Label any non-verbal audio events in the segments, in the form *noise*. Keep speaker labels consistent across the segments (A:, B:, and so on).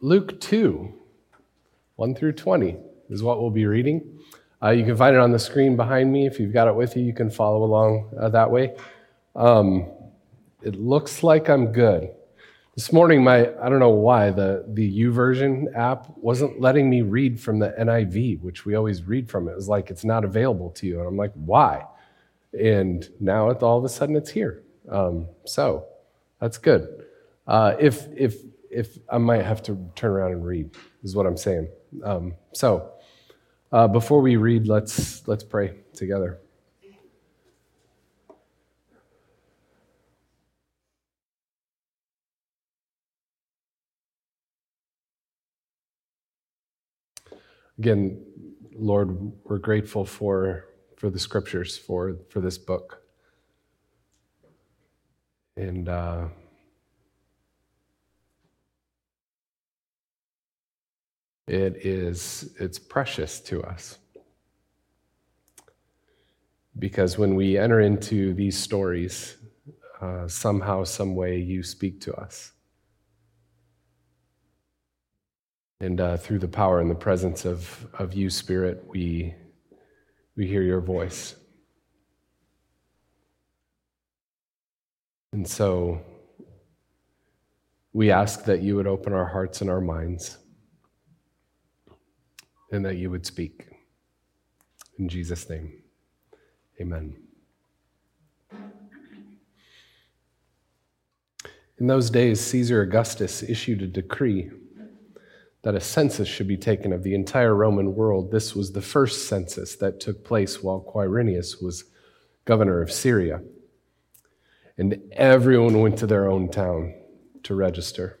A: Luke 2, 1 through 20 is what we'll be reading. Uh, you can find it on the screen behind me. If you've got it with you, you can follow along uh, that way. Um, it looks like I'm good. This morning, my I don't know why the the YouVersion app wasn't letting me read from the NIV, which we always read from. It was like it's not available to you, and I'm like, why? And now all of a sudden it's here. Um, so that's good. Uh, if if if I might have to turn around and read, is what I'm saying. Um, so uh, before we read, let's let's pray together. Again, Lord, we're grateful for, for the scriptures, for, for this book. And uh, it is it's precious to us. Because when we enter into these stories, uh, somehow, some way, you speak to us. And uh, through the power and the presence of, of you, Spirit, we, we hear your voice. And so we ask that you would open our hearts and our minds and that you would speak. In Jesus' name, amen. In those days, Caesar Augustus issued a decree that a census should be taken of the entire Roman world. This was the first census that took place while Quirinius was governor of Syria. And everyone went to their own town to register.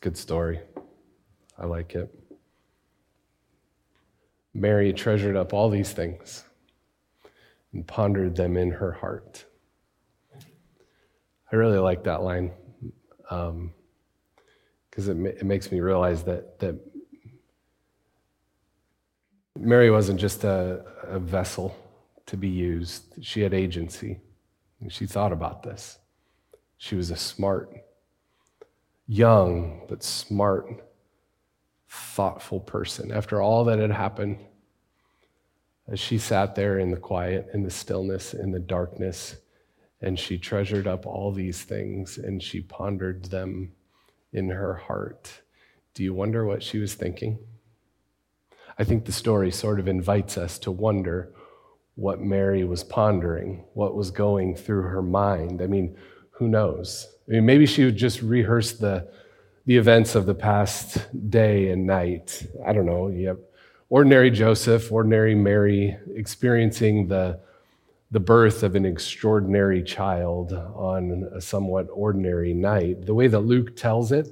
A: Good story. I like it. Mary treasured up all these things and pondered them in her heart. I really like that line. Um, because it, it makes me realize that, that Mary wasn't just a, a vessel to be used, she had agency. She thought about this. She was a smart, young, but smart, thoughtful person. After all that had happened, as she sat there in the quiet, in the stillness, in the darkness, and she treasured up all these things and she pondered them in her heart. Do you wonder what she was thinking? I think the story sort of invites us to wonder what Mary was pondering, what was going through her mind. I mean, who knows? I mean, maybe she would just rehearse the, the events of the past day and night. I don't know. Have ordinary Joseph, ordinary Mary experiencing the, the birth of an extraordinary child on a somewhat ordinary night. The way that Luke tells it,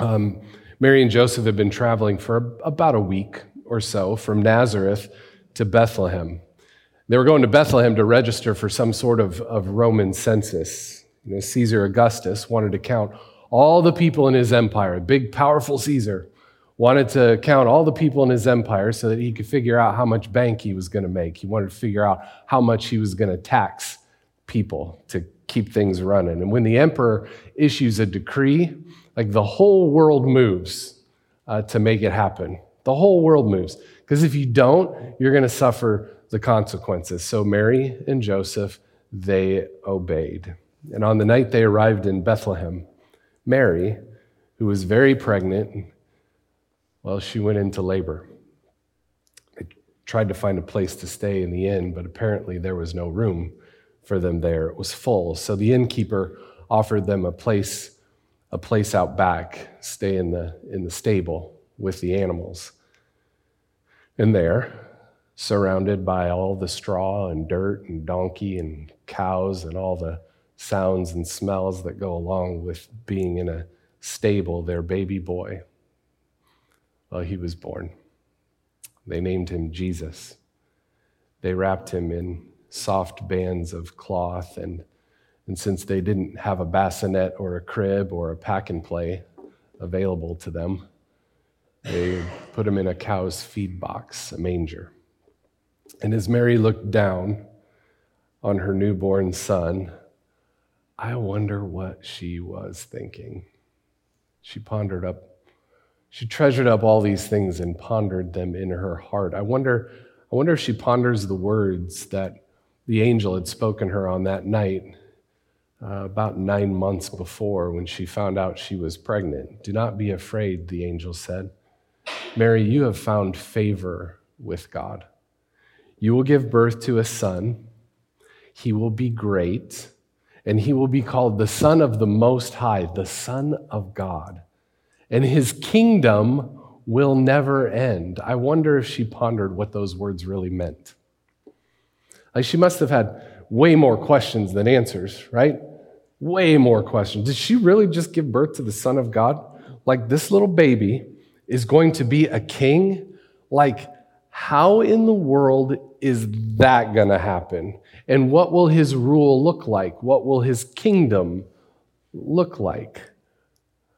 A: um, Mary and Joseph had been traveling for about a week or so from Nazareth to Bethlehem. They were going to Bethlehem to register for some sort of, of Roman census. You know, Caesar Augustus wanted to count all the people in his empire, big, powerful Caesar wanted to count all the people in his empire so that he could figure out how much bank he was going to make. He wanted to figure out how much he was going to tax people to keep things running. And when the emperor issues a decree, like the whole world moves uh, to make it happen. The whole world moves. Because if you don't, you're going to suffer the consequences. So Mary and Joseph, they obeyed. And on the night they arrived in Bethlehem, Mary, who was very pregnant, well, she went into labor. They tried to find a place to stay in the inn, but apparently there was no room for them there. It was full. So the innkeeper offered them a place a place out back, stay in the in the stable with the animals. And there, surrounded by all the straw and dirt and donkey and cows and all the sounds and smells that go along with being in a stable, their baby boy well, he was born. They named him Jesus. They wrapped him in soft bands of cloth, and, and since they didn't have a bassinet or a crib or a pack and play available to them, they put him in a cow's feed box, a manger. And as Mary looked down on her newborn son, I wonder what she was thinking. She pondered up she treasured up all these things and pondered them in her heart. I wonder, I wonder if she ponders the words that the angel had spoken her on that night, uh, about nine months before, when she found out she was pregnant. Do not be afraid, the angel said. Mary, you have found favor with God. You will give birth to a son. He will be great, and he will be called the Son of the Most High, the Son of God and his kingdom will never end. I wonder if she pondered what those words really meant. Like she must have had way more questions than answers, right? Way more questions. Did she really just give birth to the Son of God? Like this little baby is going to be a king? Like, how in the world is that going to happen? And what will his rule look like? What will his kingdom look like?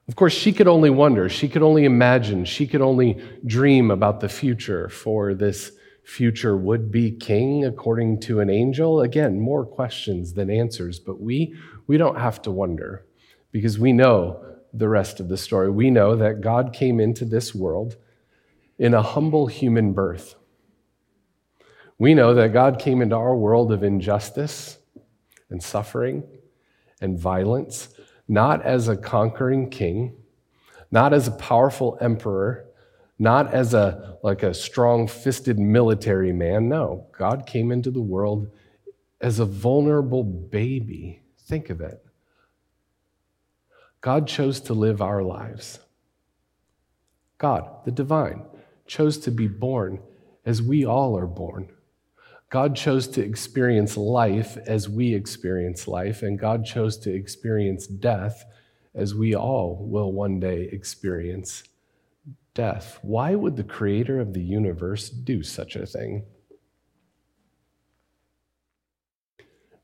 A: Of course, she could only wonder, she could only imagine, she could only dream about the future for this future would be king according to an angel. Again, more questions than answers, but we, we don't have to wonder because we know the rest of the story. We know that God came into this world in a humble human birth. We know that God came into our world of injustice and suffering and violence not as a conquering king, not as a powerful emperor, not as a like a strong-fisted military man. No, God came into the world as a vulnerable baby. Think of it. God chose to live our lives. God, the divine, chose to be born as we all are born. God chose to experience life as we experience life, and God chose to experience death as we all will one day experience death. Why would the creator of the universe do such a thing?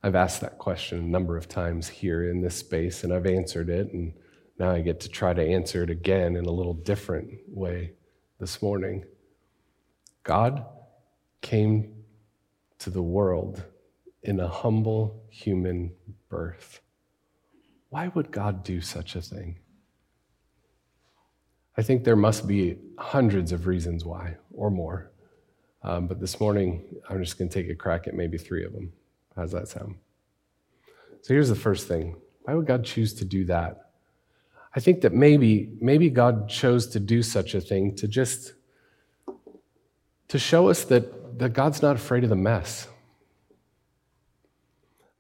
A: I've asked that question a number of times here in this space, and I've answered it, and now I get to try to answer it again in a little different way this morning. God came to the world in a humble human birth. Why would God do such a thing? I think there must be hundreds of reasons why, or more. Um, but this morning, I'm just going to take a crack at maybe three of them. How's that sound? So here's the first thing why would God choose to do that? I think that maybe, maybe God chose to do such a thing to just to show us that that God's not afraid of the mess.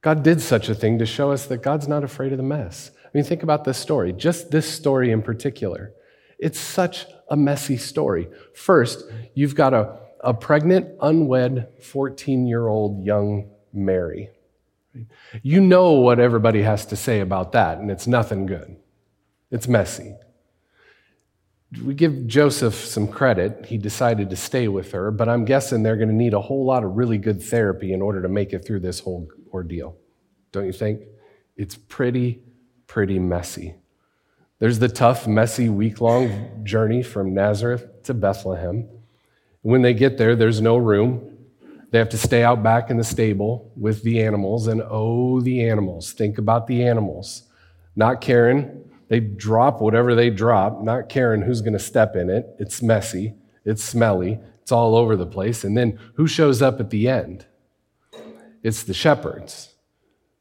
A: God did such a thing to show us that God's not afraid of the mess. I mean, think about this story, just this story in particular. It's such a messy story. First, you've got a, a pregnant, unwed 14 year old young Mary. You know what everybody has to say about that, and it's nothing good. It's messy. We give Joseph some credit. He decided to stay with her, but I'm guessing they're going to need a whole lot of really good therapy in order to make it through this whole ordeal. Don't you think? It's pretty, pretty messy. There's the tough, messy, week long journey from Nazareth to Bethlehem. When they get there, there's no room. They have to stay out back in the stable with the animals, and oh, the animals. Think about the animals. Not caring they drop whatever they drop, not caring who's going to step in it. It's messy, it's smelly, it's all over the place. And then who shows up at the end? It's the shepherds.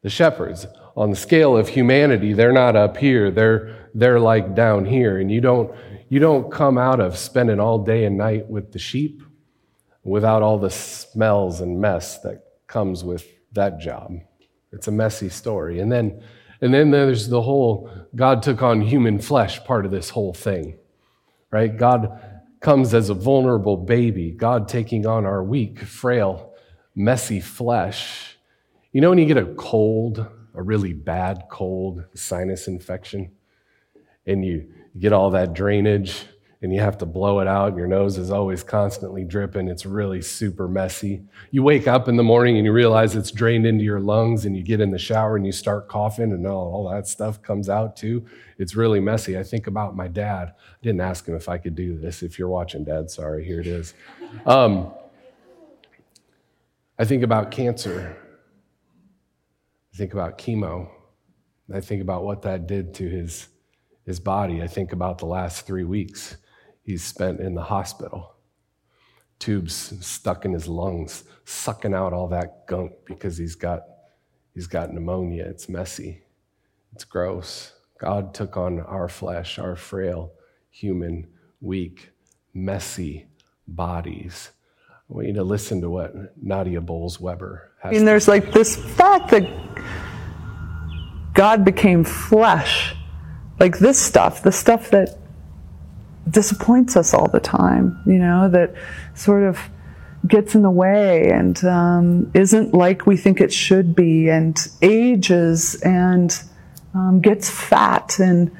A: The shepherds. On the scale of humanity, they're not up here, they're, they're like down here. And you don't, you don't come out of spending all day and night with the sheep without all the smells and mess that comes with that job. It's a messy story. And then and then there's the whole God took on human flesh part of this whole thing, right? God comes as a vulnerable baby, God taking on our weak, frail, messy flesh. You know, when you get a cold, a really bad cold, sinus infection, and you get all that drainage and you have to blow it out. and Your nose is always constantly dripping. It's really super messy. You wake up in the morning and you realize it's drained into your lungs, and you get in the shower and you start coughing, and all, all that stuff comes out too. It's really messy. I think about my dad. I didn't ask him if I could do this. If you're watching, Dad, sorry, here it is. Um, I think about cancer. I think about chemo. I think about what that did to his, his body. I think about the last three weeks he's spent in the hospital. Tubes stuck in his lungs, sucking out all that gunk because he's got, he's got pneumonia. It's messy, it's gross. God took on our flesh, our frail, human, weak, messy bodies. I want you to listen to what Nadia Bolz Weber has.
B: I mean, there's like this fact that God became flesh. Like this stuff, the stuff that disappoints us all the time, you know, that sort of gets in the way and um, isn't like we think it should be and ages and um, gets fat and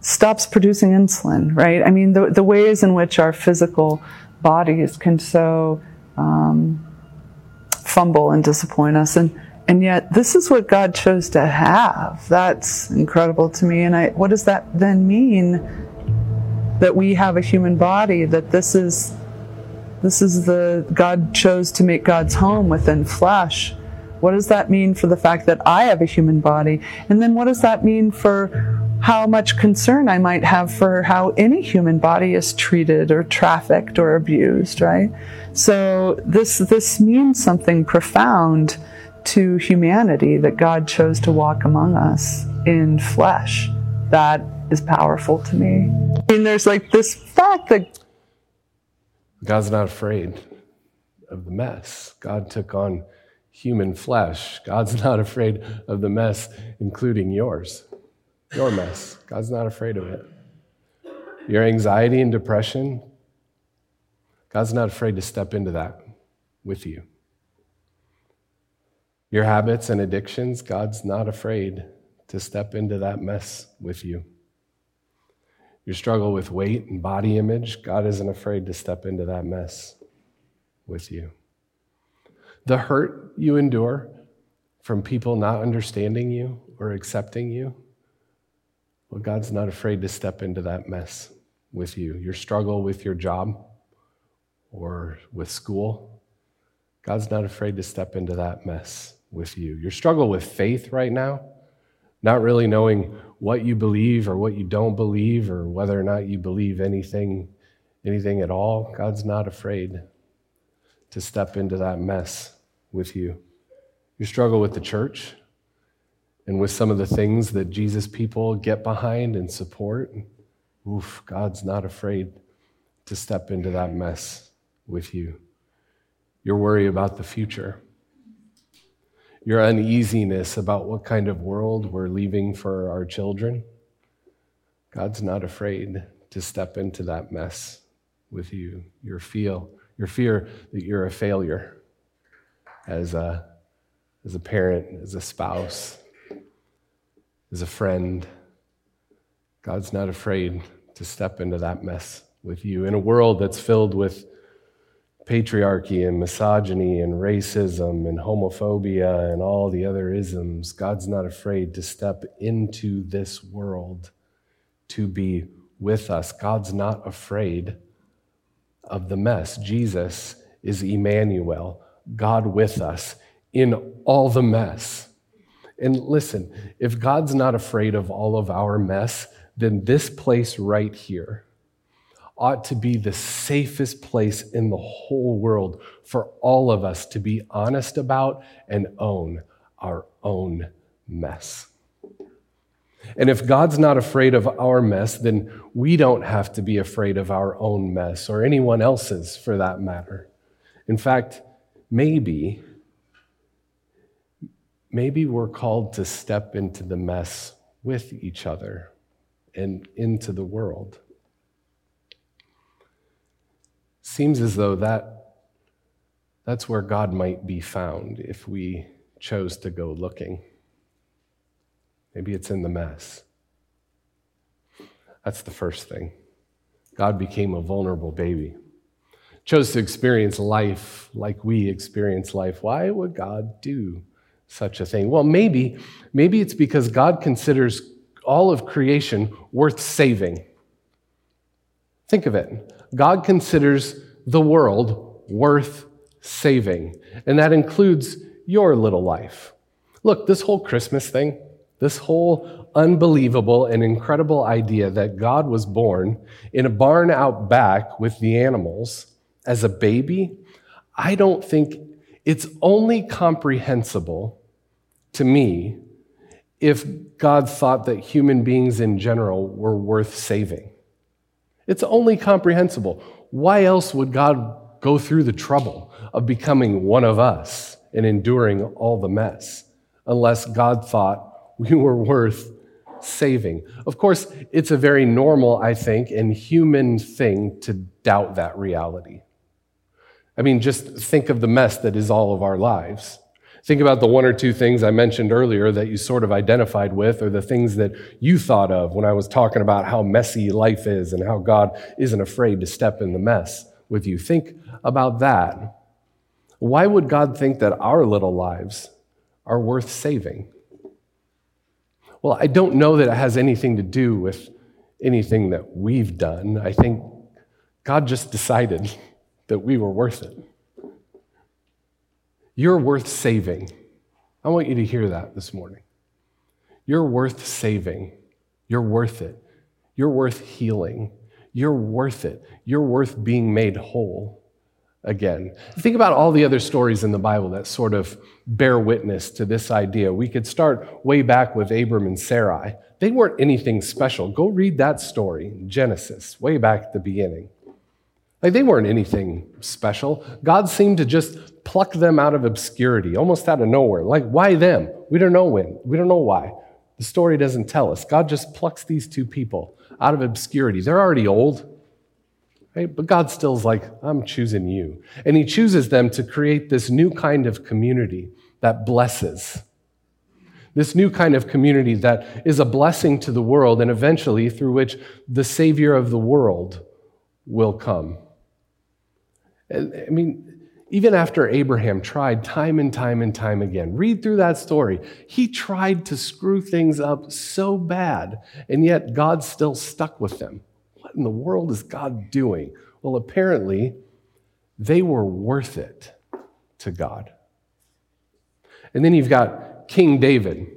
B: stops producing insulin, right? I mean, the, the ways in which our physical bodies can so um, fumble and disappoint us. And, and yet, this is what God chose to have. That's incredible to me. And I, what does that then mean that we have a human body, that this is this is the God chose to make God's home within flesh. What does that mean for the fact that I have a human body? And then what does that mean for how much concern I might have for how any human body is treated or trafficked or abused, right? So this this means something profound to humanity that God chose to walk among us in flesh. That is powerful to me. And there's like this fact that
A: God's not afraid of the mess. God took on human flesh. God's *laughs* not afraid of the mess, including yours, your mess. God's not afraid of it. Your anxiety and depression, God's not afraid to step into that with you. Your habits and addictions, God's not afraid to step into that mess with you your struggle with weight and body image, God isn't afraid to step into that mess with you. The hurt you endure from people not understanding you or accepting you, well, God's not afraid to step into that mess with you. Your struggle with your job or with school, God's not afraid to step into that mess with you. Your struggle with faith right now, not really knowing what you believe or what you don't believe or whether or not you believe anything anything at all. God's not afraid to step into that mess with you. You struggle with the church and with some of the things that jesus people get behind and support. Oof god's not afraid to step into that mess with you. Your worry about the future your uneasiness about what kind of world we're leaving for our children, God's not afraid to step into that mess with you. Your feel, your fear that you're a failure as a, as a parent, as a spouse, as a friend. God's not afraid to step into that mess with you. In a world that's filled with patriarchy and misogyny and racism and homophobia and all the other isms, God's not afraid to step into this world to be with us. God's not afraid of the mess. Jesus is Emmanuel, God with us in all the mess. And listen, if God's not afraid of all of our mess, then this place right here ought to be the safest place in the whole world for all of us to be honest about and own our own mess. And if God's not afraid of our mess, then we don't have to be afraid of our own mess or anyone else's for that matter. In fact, maybe, maybe we're called to step into the mess with each other and into the world. Seems as though that, that's where God might be found if we chose to go looking. Maybe it's in the mess. That's the first thing. God became a vulnerable baby, chose to experience life like we experience life. Why would God do such a thing? Well, maybe, maybe it's because God considers all of creation worth saving. Think of it. God considers the world worth saving, and that includes your little life. Look, this whole Christmas thing, this whole unbelievable and incredible idea that God was born in a barn out back with the animals as a baby, I don't think it's only comprehensible to me if God thought that human beings in general were worth saving. It's only comprehensible. Why else would God go through the trouble of becoming one of us and enduring all the mess unless God thought we *laughs* were worth saving? Of course, it's a very normal, I think, and human thing to doubt that reality. I mean, just think of the mess that is all of our lives. Think about the one or two things I mentioned earlier that you sort of identified with, or the things that you thought of when I was talking about how messy life is and how God isn't afraid to step in the mess with you. Think about that. Why would God think that our little lives are worth saving? Well, I don't know that it has anything to do with anything that we've done. I think God just decided *laughs* that we were worth it. You're worth saving. I want you to hear that this morning. You're worth saving. You're worth it. You're worth healing. You're worth it. You're worth being made whole again. Think about all the other stories in the Bible that sort of bear witness to this idea. We could start way back with Abram and Sarai. They weren't anything special. Go read that story, Genesis, way back at the beginning. Like they weren't anything special. God seemed to just pluck them out of obscurity, almost out of nowhere. Like, why them? We don't know when. We don't know why. The story doesn't tell us. God just plucks these two people out of obscurity. They're already old, right? But God still's like, I'm choosing you. And He chooses them to create this new kind of community that blesses. This new kind of community that is a blessing to the world and eventually through which the Savior of the world will come. I mean, even after Abraham tried time and time and time again, read through that story. He tried to screw things up so bad, and yet God still stuck with them. What in the world is God doing? Well, apparently, they were worth it to God. And then you've got King David,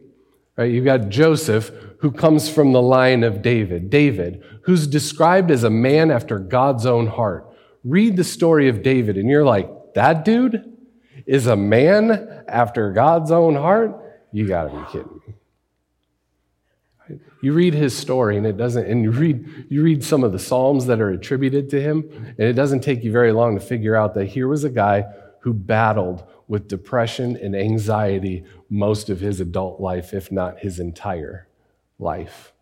A: right? You've got Joseph, who comes from the line of David. David, who's described as a man after God's own heart read the story of David and you're like, that dude is a man after God's own heart? You got to be kidding me. You read his story and it doesn't, and you read, you read some of the Psalms that are attributed to him, and it doesn't take you very long to figure out that here was a guy who battled with depression and anxiety most of his adult life, if not his entire life.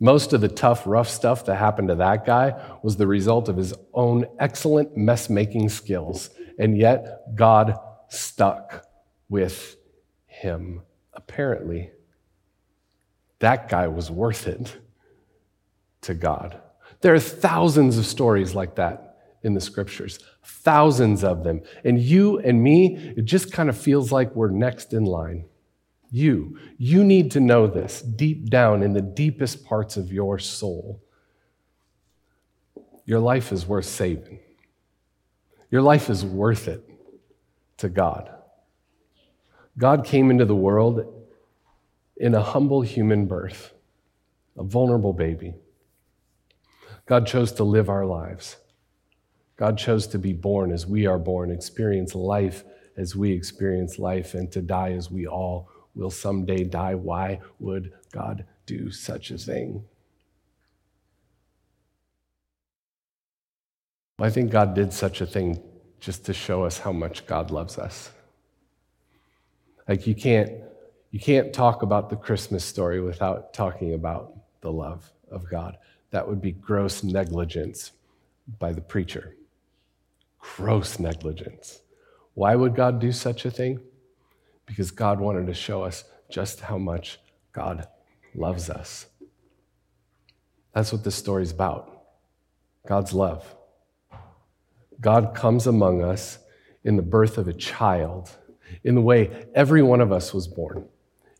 A: Most of the tough, rough stuff that happened to that guy was the result of his own excellent mess making skills. And yet, God stuck with him, apparently. That guy was worth it to God. There are thousands of stories like that in the scriptures, thousands of them. And you and me, it just kind of feels like we're next in line. You, you need to know this deep down in the deepest parts of your soul. Your life is worth saving. Your life is worth it to God. God came into the world in a humble human birth, a vulnerable baby. God chose to live our lives. God chose to be born as we are born, experience life as we experience life, and to die as we all will someday die. Why would God do such a thing? I think God did such a thing just to show us how much God loves us. Like you can't you can't talk about the Christmas story without talking about the love of God. That would be gross negligence by the preacher. Gross negligence. Why would God do such a thing? Because God wanted to show us just how much God loves us. That's what this story's about God's love. God comes among us in the birth of a child, in the way every one of us was born,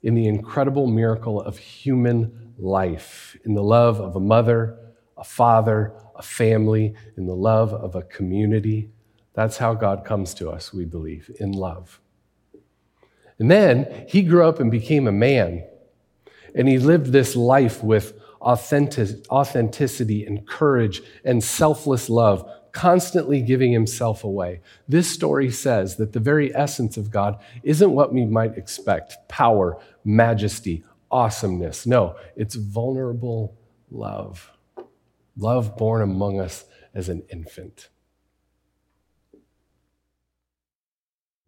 A: in the incredible miracle of human life, in the love of a mother, a father, a family, in the love of a community. That's how God comes to us, we believe, in love. And then he grew up and became a man, and he lived this life with authentic, authenticity and courage and selfless love constantly giving himself away. This story says that the very essence of God isn't what we might expect power, majesty, awesomeness. No, it's vulnerable love. Love born among us as an infant.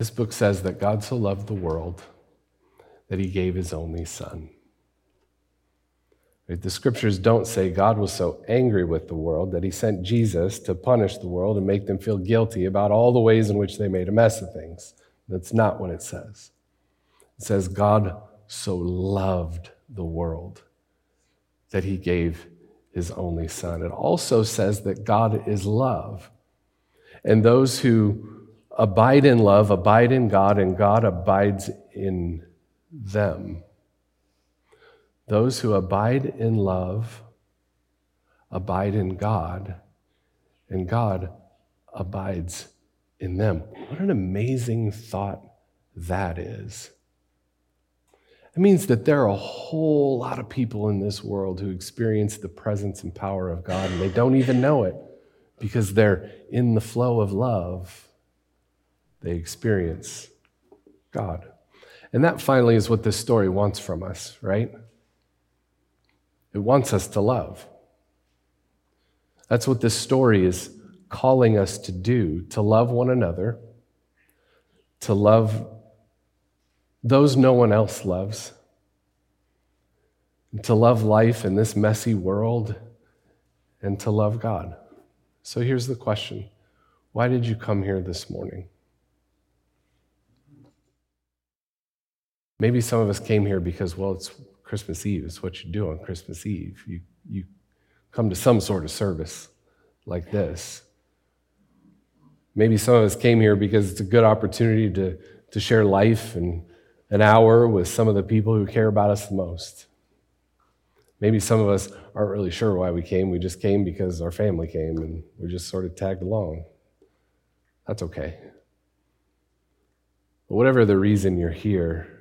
A: This book says that God so loved the world that he gave his only son. The scriptures don't say God was so angry with the world that he sent Jesus to punish the world and make them feel guilty about all the ways in which they made a mess of things. That's not what it says. It says God so loved the world that he gave his only son. It also says that God is love. And those who abide in love abide in God, and God abides in them. Those who abide in love abide in God, and God abides in them. What an amazing thought that is. It means that there are a whole lot of people in this world who experience the presence and power of God, and they don't even know it because they're in the flow of love. They experience God. And that finally is what this story wants from us, right? It wants us to love. That's what this story is calling us to do to love one another, to love those no one else loves, to love life in this messy world, and to love God. So here's the question Why did you come here this morning? Maybe some of us came here because, well, it's Christmas Eve is what you do on Christmas Eve. You, you come to some sort of service like this. Maybe some of us came here because it's a good opportunity to, to share life and an hour with some of the people who care about us the most. Maybe some of us aren't really sure why we came. We just came because our family came and we just sort of tagged along. That's okay. But whatever the reason you're here,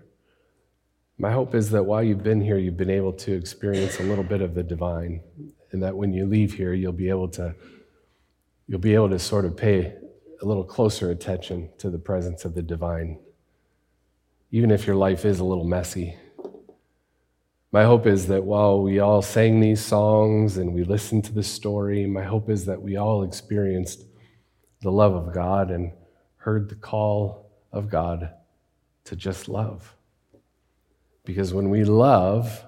A: my hope is that while you've been here, you've been able to experience a little bit of the divine, and that when you leave here, you'll be able to you'll be able to sort of pay a little closer attention to the presence of the divine, even if your life is a little messy. My hope is that while we all sang these songs and we listened to the story, my hope is that we all experienced the love of God and heard the call of God to just love Because when we love,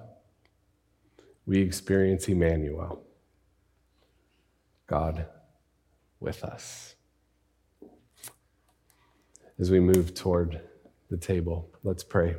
A: we experience Emmanuel, God with us. As we move toward the table, let's pray.